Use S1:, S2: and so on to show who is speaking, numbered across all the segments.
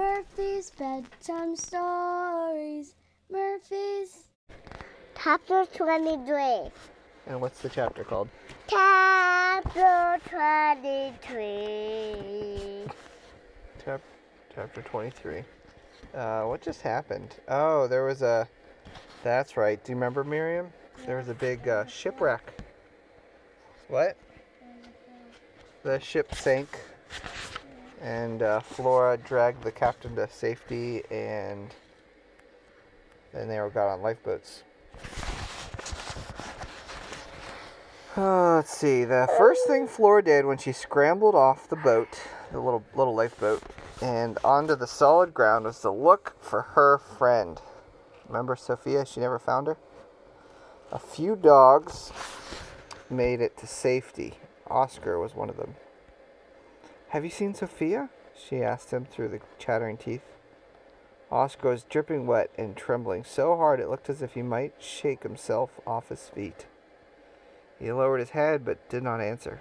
S1: Murphy's bedtime stories. Murphy's.
S2: Chapter 23.
S3: And what's the chapter called?
S2: Chapter 23.
S3: Chap- chapter 23. Uh, what just happened? Oh, there was a. That's right. Do you remember, Miriam? There was a big uh, shipwreck. What? The ship sank, and uh, Flora dragged the captain to safety, and then they all got on lifeboats. Uh, let's see. The first thing Flora did when she scrambled off the boat, the little little lifeboat, and onto the solid ground was to look for her friend. Remember Sophia? She never found her. A few dogs made it to safety. Oscar was one of them. Have you seen Sophia? She asked him through the chattering teeth. Oscar was dripping wet and trembling so hard it looked as if he might shake himself off his feet. He lowered his head but did not answer.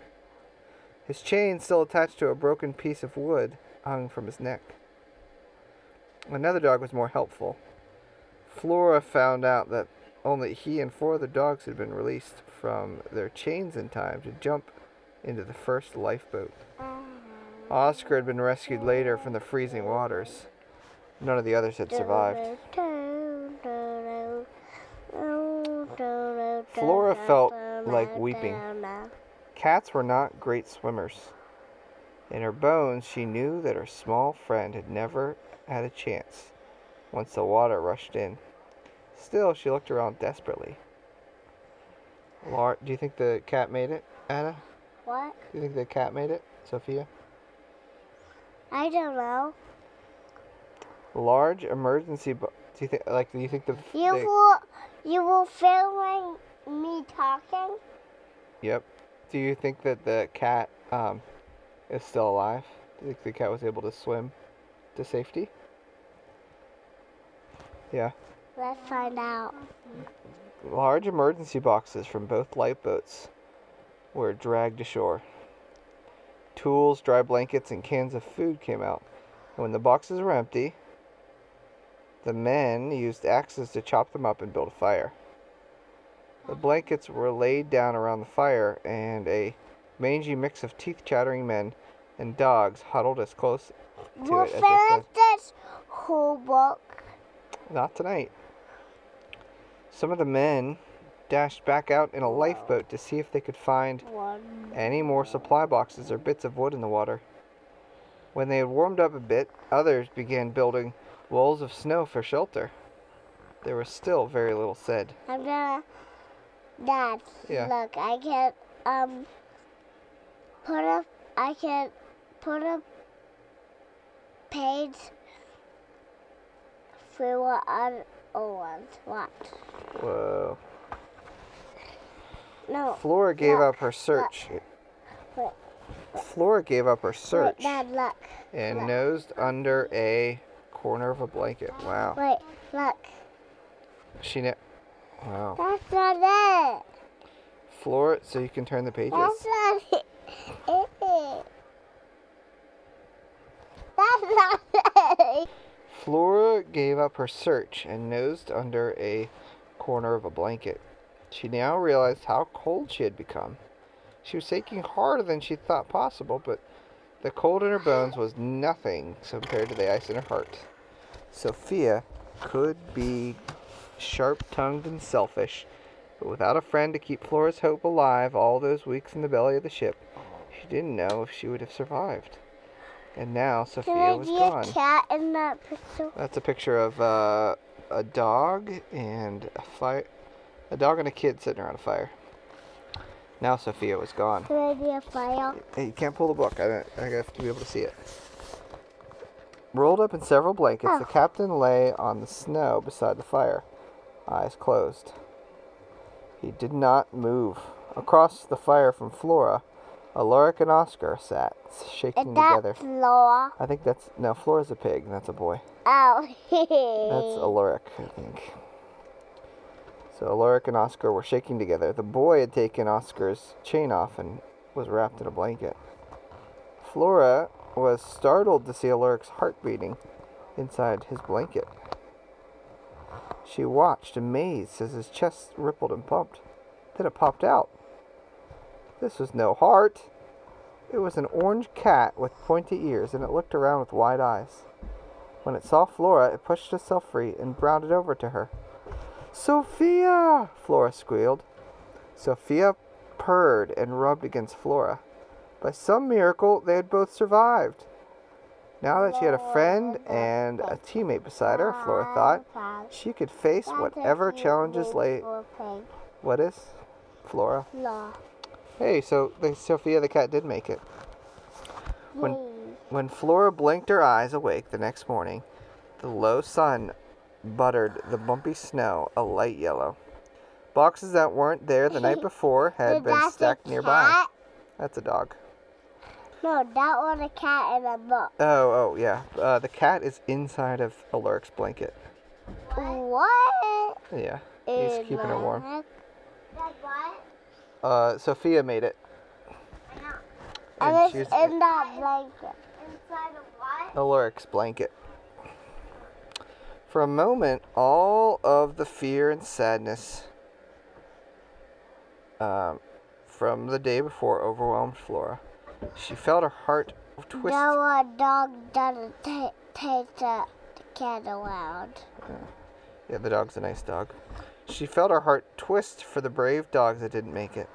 S3: His chain, still attached to a broken piece of wood, hung from his neck. Another dog was more helpful. Flora found out that only he and four other dogs had been released from their chains in time to jump into the first lifeboat. Oscar had been rescued later from the freezing waters. None of the others had survived. Flora felt like weeping. Cats were not great swimmers. In her bones, she knew that her small friend had never had a chance once the water rushed in. Still, she looked around desperately. Lar- do you think the cat made it, Anna?
S2: What?
S3: Do you think the cat made it, Sophia?
S2: I don't know.
S3: Large emergency. Do you think like? Do you think the?
S2: You
S3: the-
S2: will, you will film me talking?
S3: Yep. Do you think that the cat um, is still alive? Do you think the cat was able to swim to safety? Yeah.
S2: Let's find out.
S3: Large emergency boxes from both lifeboats were dragged ashore. Tools, dry blankets, and cans of food came out. And when the boxes were empty, the men used axes to chop them up and build a fire. The blankets were laid down around the fire, and a mangy mix of teeth chattering men and dogs huddled as close to
S2: We'll
S3: it as they could.
S2: this whole book.
S3: Not tonight. Some of the men dashed back out in a lifeboat to see if they could find
S2: One.
S3: any more supply boxes or bits of wood in the water. When they had warmed up a bit, others began building walls of snow for shelter. There was still very little said.
S2: I'm gonna. Dad,
S3: Yeah.
S2: look, I can um put up. I can put a page through what other ones. What?
S3: Whoa.
S2: No.
S3: Flora gave
S2: Look,
S3: up her search.
S2: Look.
S3: Flora gave up her search
S2: Wait, Dad, look.
S3: and nosed under a corner of a blanket. Wow.
S2: Wait, look.
S3: She ne- Wow.
S2: That's not it.
S3: Flora, so you can turn the pages.
S2: That's not it. That's not it.
S3: Flora gave up her search and nosed under a corner of a blanket. She now realized how cold she had become. She was aching harder than she thought possible, but the cold in her bones was nothing compared to the ice in her heart. Sophia could be sharp tongued and selfish, but without a friend to keep Flora's hope alive all those weeks in the belly of the ship, she didn't know if she would have survived. And now
S2: Can
S3: Sophia
S2: I
S3: was gone.
S2: a cat in that picture?
S3: That's a picture of uh, a dog and a fire, a dog and a kid sitting around a fire. Now Sophia was gone.
S2: Can I be a fire?
S3: Hey, you can't pull the book. I, don't- I have to be able to see it. Rolled up in several blankets, the
S2: Oh.
S3: captain lay on the snow beside the fire, eyes closed. He did not move. Across the fire from Flora, Alaric and Oscar sat, shaking
S2: Is that
S3: together.
S2: Flora?
S3: I think that's no. Flora's a pig, and that's a boy.
S2: Oh.
S3: That's Alaric, I think. So Alaric and Oscar were shaking together. The boy had taken Oscar's chain off and was wrapped in a blanket. Flora was startled to see Alaric's heart beating. inside his blanket. She watched, amazed, as his chest rippled and pumped. Then it popped out. This was no heart. It was an orange cat with pointy ears, and it looked around with wide eyes. When it saw Flora, it pushed itself free and bounded over to her. Sophia! Flora squealed. Sophia purred and rubbed against Flora. By some miracle, they had both survived. Now that she had a friend and a teammate beside her, Flora thought, she could face whatever challenges lay. What is? Flora. Hey, so the Sophia the cat did make it. When when Flora blinked her eyes awake the next morning, the low sun buttered the bumpy snow a light yellow. Boxes that weren't there the night before had
S2: Did
S3: been
S2: that say
S3: stacked nearby.
S2: cat?
S3: That's a dog.
S2: No, that was a cat in a book.
S3: Oh, oh, yeah. Uh, the cat is inside of Alaric's blanket.
S2: What?
S3: Yeah, he's
S2: in
S3: keeping her
S2: the
S3: warm.
S2: heck?
S3: Uh, Sophia made it.
S2: I And
S3: And
S2: it's
S3: she's
S2: in that blanket. Inside of what?
S3: Alaric's blanket. For a moment, all of the fear and sadness um, from the day before overwhelmed Flora. She felt her heart twist.
S2: No, a dog doesn't ta- take the, cat around.
S3: Yeah, the dog's a nice dog. She felt her heart twist for the brave dogs that didn't make it.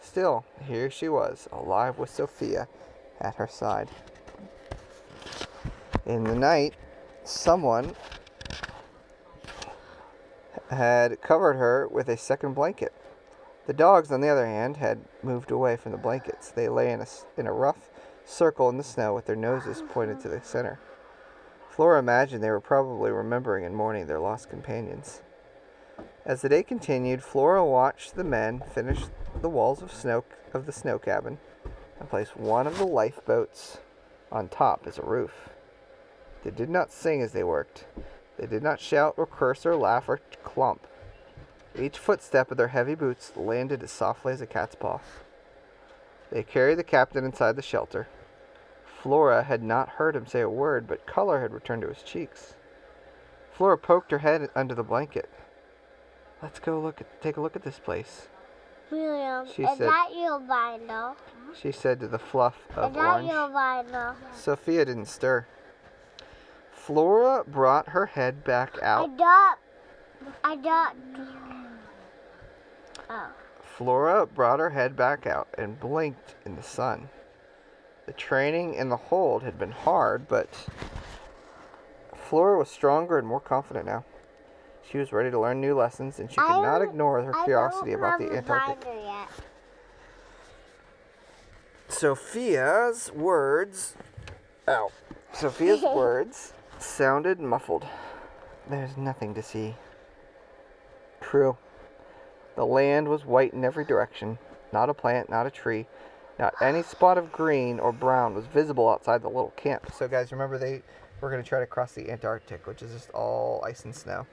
S3: Still, here she was, alive with Sophia at her side. In the night, someone had covered her with a second blanket. The dogs, on the other hand, had moved away from the blankets. They lay in a, in a rough circle in the snow with their noses pointed to the center. Flora imagined they were probably remembering and mourning their lost companions. As the day continued, Flora watched the men finish the walls of snow of the snow cabin and place one of the lifeboats on top as a roof. They did not sing as they worked. They did not shout or curse or laugh or clump. Each footstep of their heavy boots landed as softly as a cat's paw. They carried the captain inside the shelter. Flora had not heard him say a word, but color had returned to his cheeks. Flora poked her head under the blanket. Let's go look at, take a look at this place,
S2: William,
S3: She
S2: is
S3: said-
S2: that your vinyl?
S3: she said to the fluff of Is
S2: that
S3: orange.
S2: your vinyl?
S3: Sophia didn't stir. Flora brought her head back
S2: I
S3: out.
S2: don't. I don't. Oh.
S3: Flora brought her head back out and blinked in the sun. The training in the hold had been hard, but Flora was stronger and more confident now. She was ready to learn new lessons, and she could not ignore her
S2: I
S3: curiosity about the Antarctic. Sophia's words. Ow. Sophia's words sounded muffled. There's nothing to see. True. The land was white in every direction. Not a plant, not a tree, not any spot of green or brown was visible outside the little camp. So, guys, remember they were going to try to cross the Antarctic, which is just all ice and snow.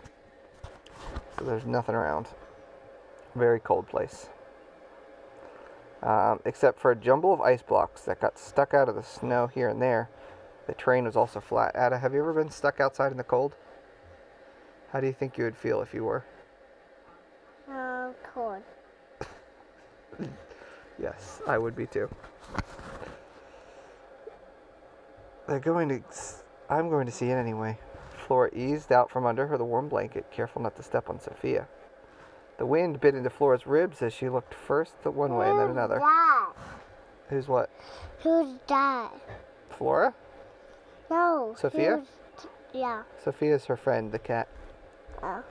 S3: So, there's nothing around. Very cold place um, except for a jumble of ice blocks that got stuck out of the snow here and there. The terrain was also flat. Ada, have you ever been stuck outside in the cold? How do you think you would feel if you were?
S2: Oh, cold.
S3: Yes, I would be too. They're going to. I'm going to see it anyway. Flora eased out from under her the warm blanket, careful not to step on Sophia. The wind bit into Flora's ribs as she looked first the one way and then
S2: Who's
S3: another.
S2: That?
S3: Who's what?
S2: Who's that?
S3: Flora?
S2: No.
S3: Sophia?
S2: Yeah.
S3: Sophia's her friend, the cat.
S2: Oh.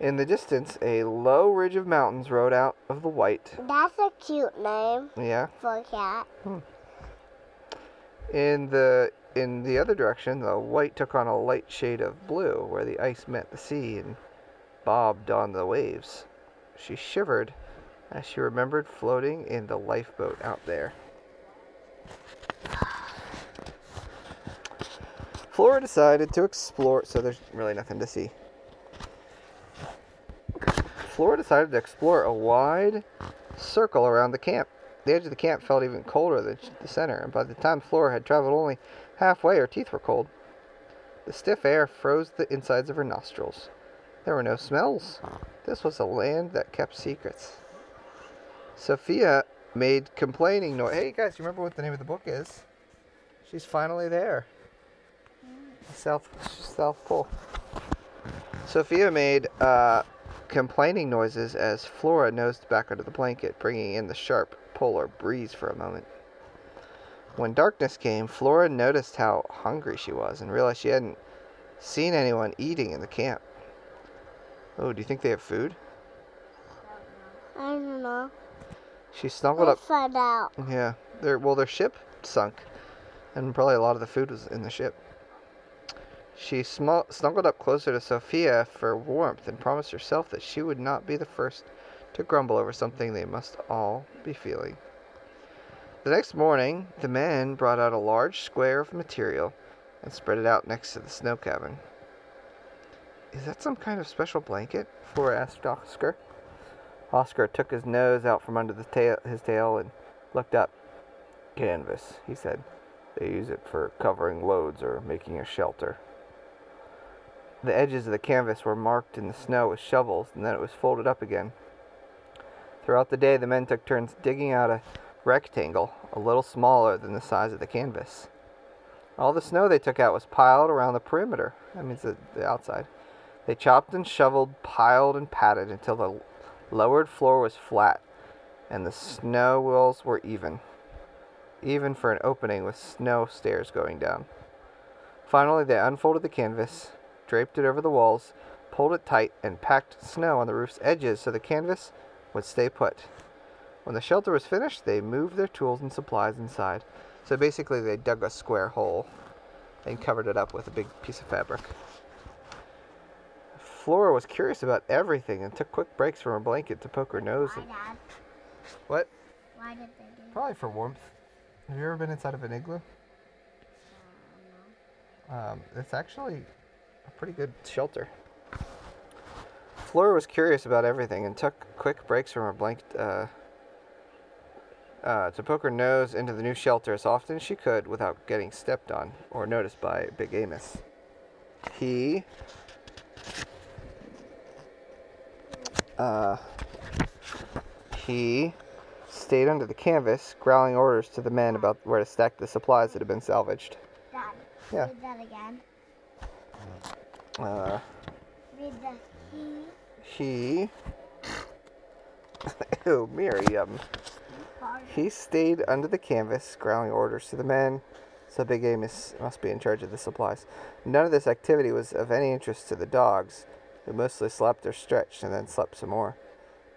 S3: In the distance, a low ridge of mountains rode out of the white.
S2: That's a cute name
S3: Yeah.
S2: for a cat. Hmm.
S3: In the in the other direction, the white took on a light shade of blue, where the ice met the sea and bobbed on the waves. She shivered as she remembered floating in the lifeboat out there. Flora decided to explore, so there's really nothing to see. Flora decided to explore a wide circle around the camp. The edge of the camp felt even colder than the center, and by the time Flora had traveled only halfway, her teeth were cold. The stiff air froze the insides of her nostrils. There were no smells. This was a land that kept secrets. Sophia made complaining noise. Hey guys, you remember what the name of the book is? She's finally there. South South Pole. Sophia made uh, complaining noises as Flora nosed back under the blanket, bringing in the sharp polar breeze for a moment. When darkness came, Flora noticed how hungry she was and realized she hadn't seen anyone eating in the camp. Oh, do you think they have food?
S2: I don't know.
S3: She snuggled
S2: Let's
S3: up.
S2: find out.
S3: Yeah, their well, their ship sunk, and probably a lot of the food was in the ship. She smu- snuggled up closer to Sophia for warmth and promised herself that she would not be the first to grumble over something they must all be feeling. The next morning, the men brought out a large square of material and spread it out next to the snow cabin. Is that some kind of special blanket? Flora asked Oscar. Oscar took his nose out from under the tail, his tail and looked up. Canvas, he said. They use it for covering loads or making a shelter. The edges of the canvas were marked in the snow with shovels, and then it was folded up again. Throughout the day, the men took turns digging out a rectangle a little smaller than the size of the canvas. All the snow they took out was piled around the perimeter. That means the, the outside. They chopped and shoveled, piled and patted until the lowered floor was flat and the snow walls were even, even for an opening with snow stairs going down. Finally, they unfolded the canvas, draped it over the walls, pulled it tight, and packed snow on the roof's edges so the canvas would stay put. When the shelter was finished, they moved their tools and supplies inside. So basically, they dug a square hole and covered it up with a big piece of fabric. Flora was curious about everything and took quick breaks from her blanket to poke her nose.
S2: Why, Dad?
S3: what?
S2: Why did they do
S3: Probably for warmth. Have you ever been inside of an igloo? Um, it's actually a pretty good shelter. Flora was curious about everything and took quick breaks from her blanket uh, uh, to poke her nose into the new shelter as often as she could without getting stepped on or noticed by Big Amos. He uh, he stayed under the canvas, growling orders to the men about where to stack the supplies that had been salvaged.
S2: Dad,
S3: Yeah. Uh,
S2: he
S3: he. Ew, Miriam. He stayed under the canvas, growling orders to the men, so Big Amos must be in charge of the supplies. None of this activity was of any interest to the dogs, who mostly slept or stretched and then slept some more.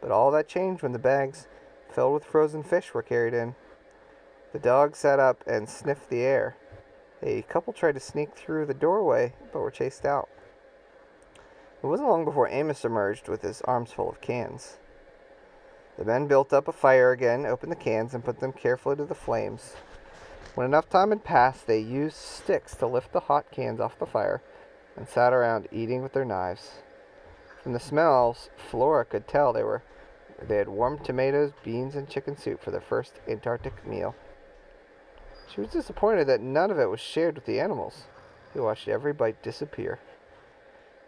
S3: But all that changed when the bags filled with frozen fish were carried in. The dogs sat up and sniffed the air. A couple tried to sneak through the doorway, but were chased out. It wasn't long before Amos emerged with his arms full of cans. The men built up a fire again, opened the cans, and put them carefully to the flames. When enough time had passed, they used sticks to lift the hot cans off the fire and sat around eating with their knives. From the smells, Flora could tell they were they had warmed tomatoes, beans, and chicken soup for their first Antarctic meal. She was disappointed that none of it was shared with the animals, who watched every bite disappear.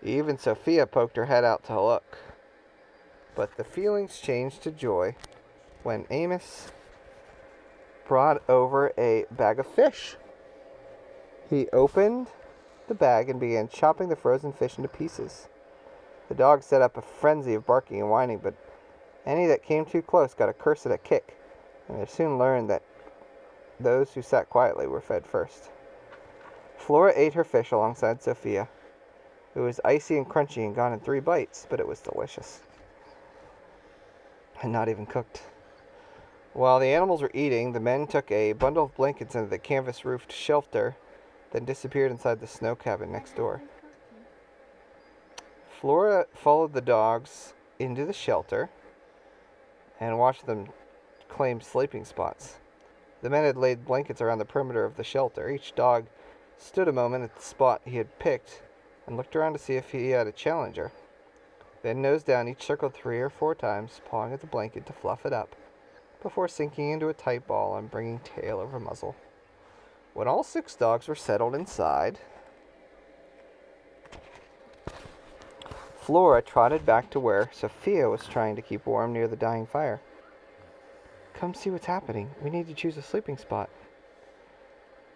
S3: Even Sophia poked her head out to look. But the feelings changed to joy when Amos brought over a bag of fish. He opened the bag and began chopping the frozen fish into pieces. The dog set up a frenzy of barking and whining, but any that came too close got a curse and a kick, and they soon learned that those who sat quietly were fed first. Flora ate her fish alongside Sophia. It was icy and crunchy and gone in three bites, but it was delicious. And not even cooked. While the animals were eating, the men took a bundle of blankets into the canvas roofed shelter, then disappeared inside the snow cabin next door. Flora followed the dogs into the shelter and watched them claim sleeping spots. The men had laid blankets around the perimeter of the shelter. Each dog stood a moment at the spot he had picked and looked around to see if he had a challenger. Then, nose down, each circled three or four times, pawing at the blanket to fluff it up, before sinking into a tight ball and bringing tail over muzzle. When all six dogs were settled inside, Flora trotted back to where Sophia was trying to keep warm near the dying fire. Come see what's happening. We need to choose a sleeping spot.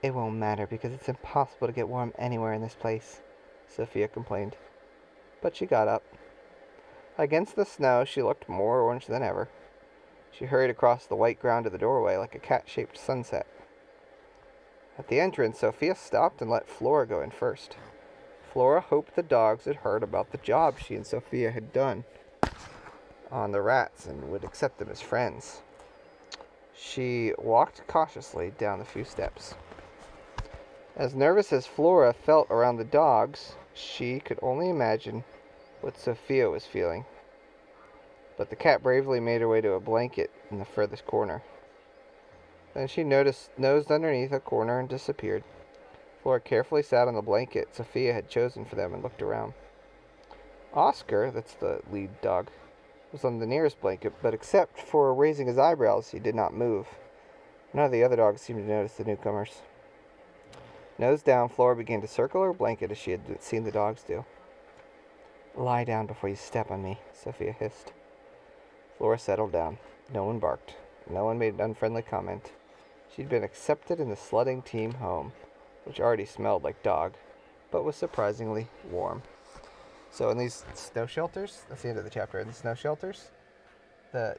S3: It won't matter because it's impossible to get warm anywhere in this place, Sophia complained. But she got up. Against the snow, she looked more orange than ever. She hurried across the white ground to the doorway like a cat shaped sunset. At the entrance, Sophia stopped and let Flora go in first. Flora hoped the dogs had heard about the job she and Sophia had done on the rats and would accept them as friends. She walked cautiously down the few steps. As nervous as Flora felt around the dogs, she could only imagine what Sophia was feeling. But the cat bravely made her way to a blanket in the furthest corner. Then she noticed, nosed underneath a corner and disappeared. Flora carefully sat on the blanket Sophia had chosen for them and looked around. Oscar, that's the lead dog, was on the nearest blanket, but except for raising his eyebrows, he did not move. None of the other dogs seemed to notice the newcomers. Nose down, Flora began to circle her blanket as she had seen the dogs do. Lie down before you step on me, Sophia hissed. Flora settled down. No one barked. No one made an unfriendly comment. She'd been accepted in the sledding team home, which already smelled like dog, but was surprisingly warm. So in these snow shelters, that's the end of the chapter. In the snow shelters, the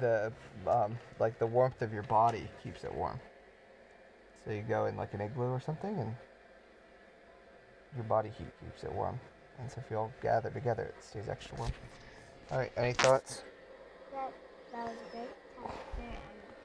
S3: the um, like the warmth of your body keeps it warm. So you go in like an igloo or something, and your body heat keeps it warm. And so if you all gather together, it stays extra warm. All right, any thoughts?
S2: That, that was a great chapter.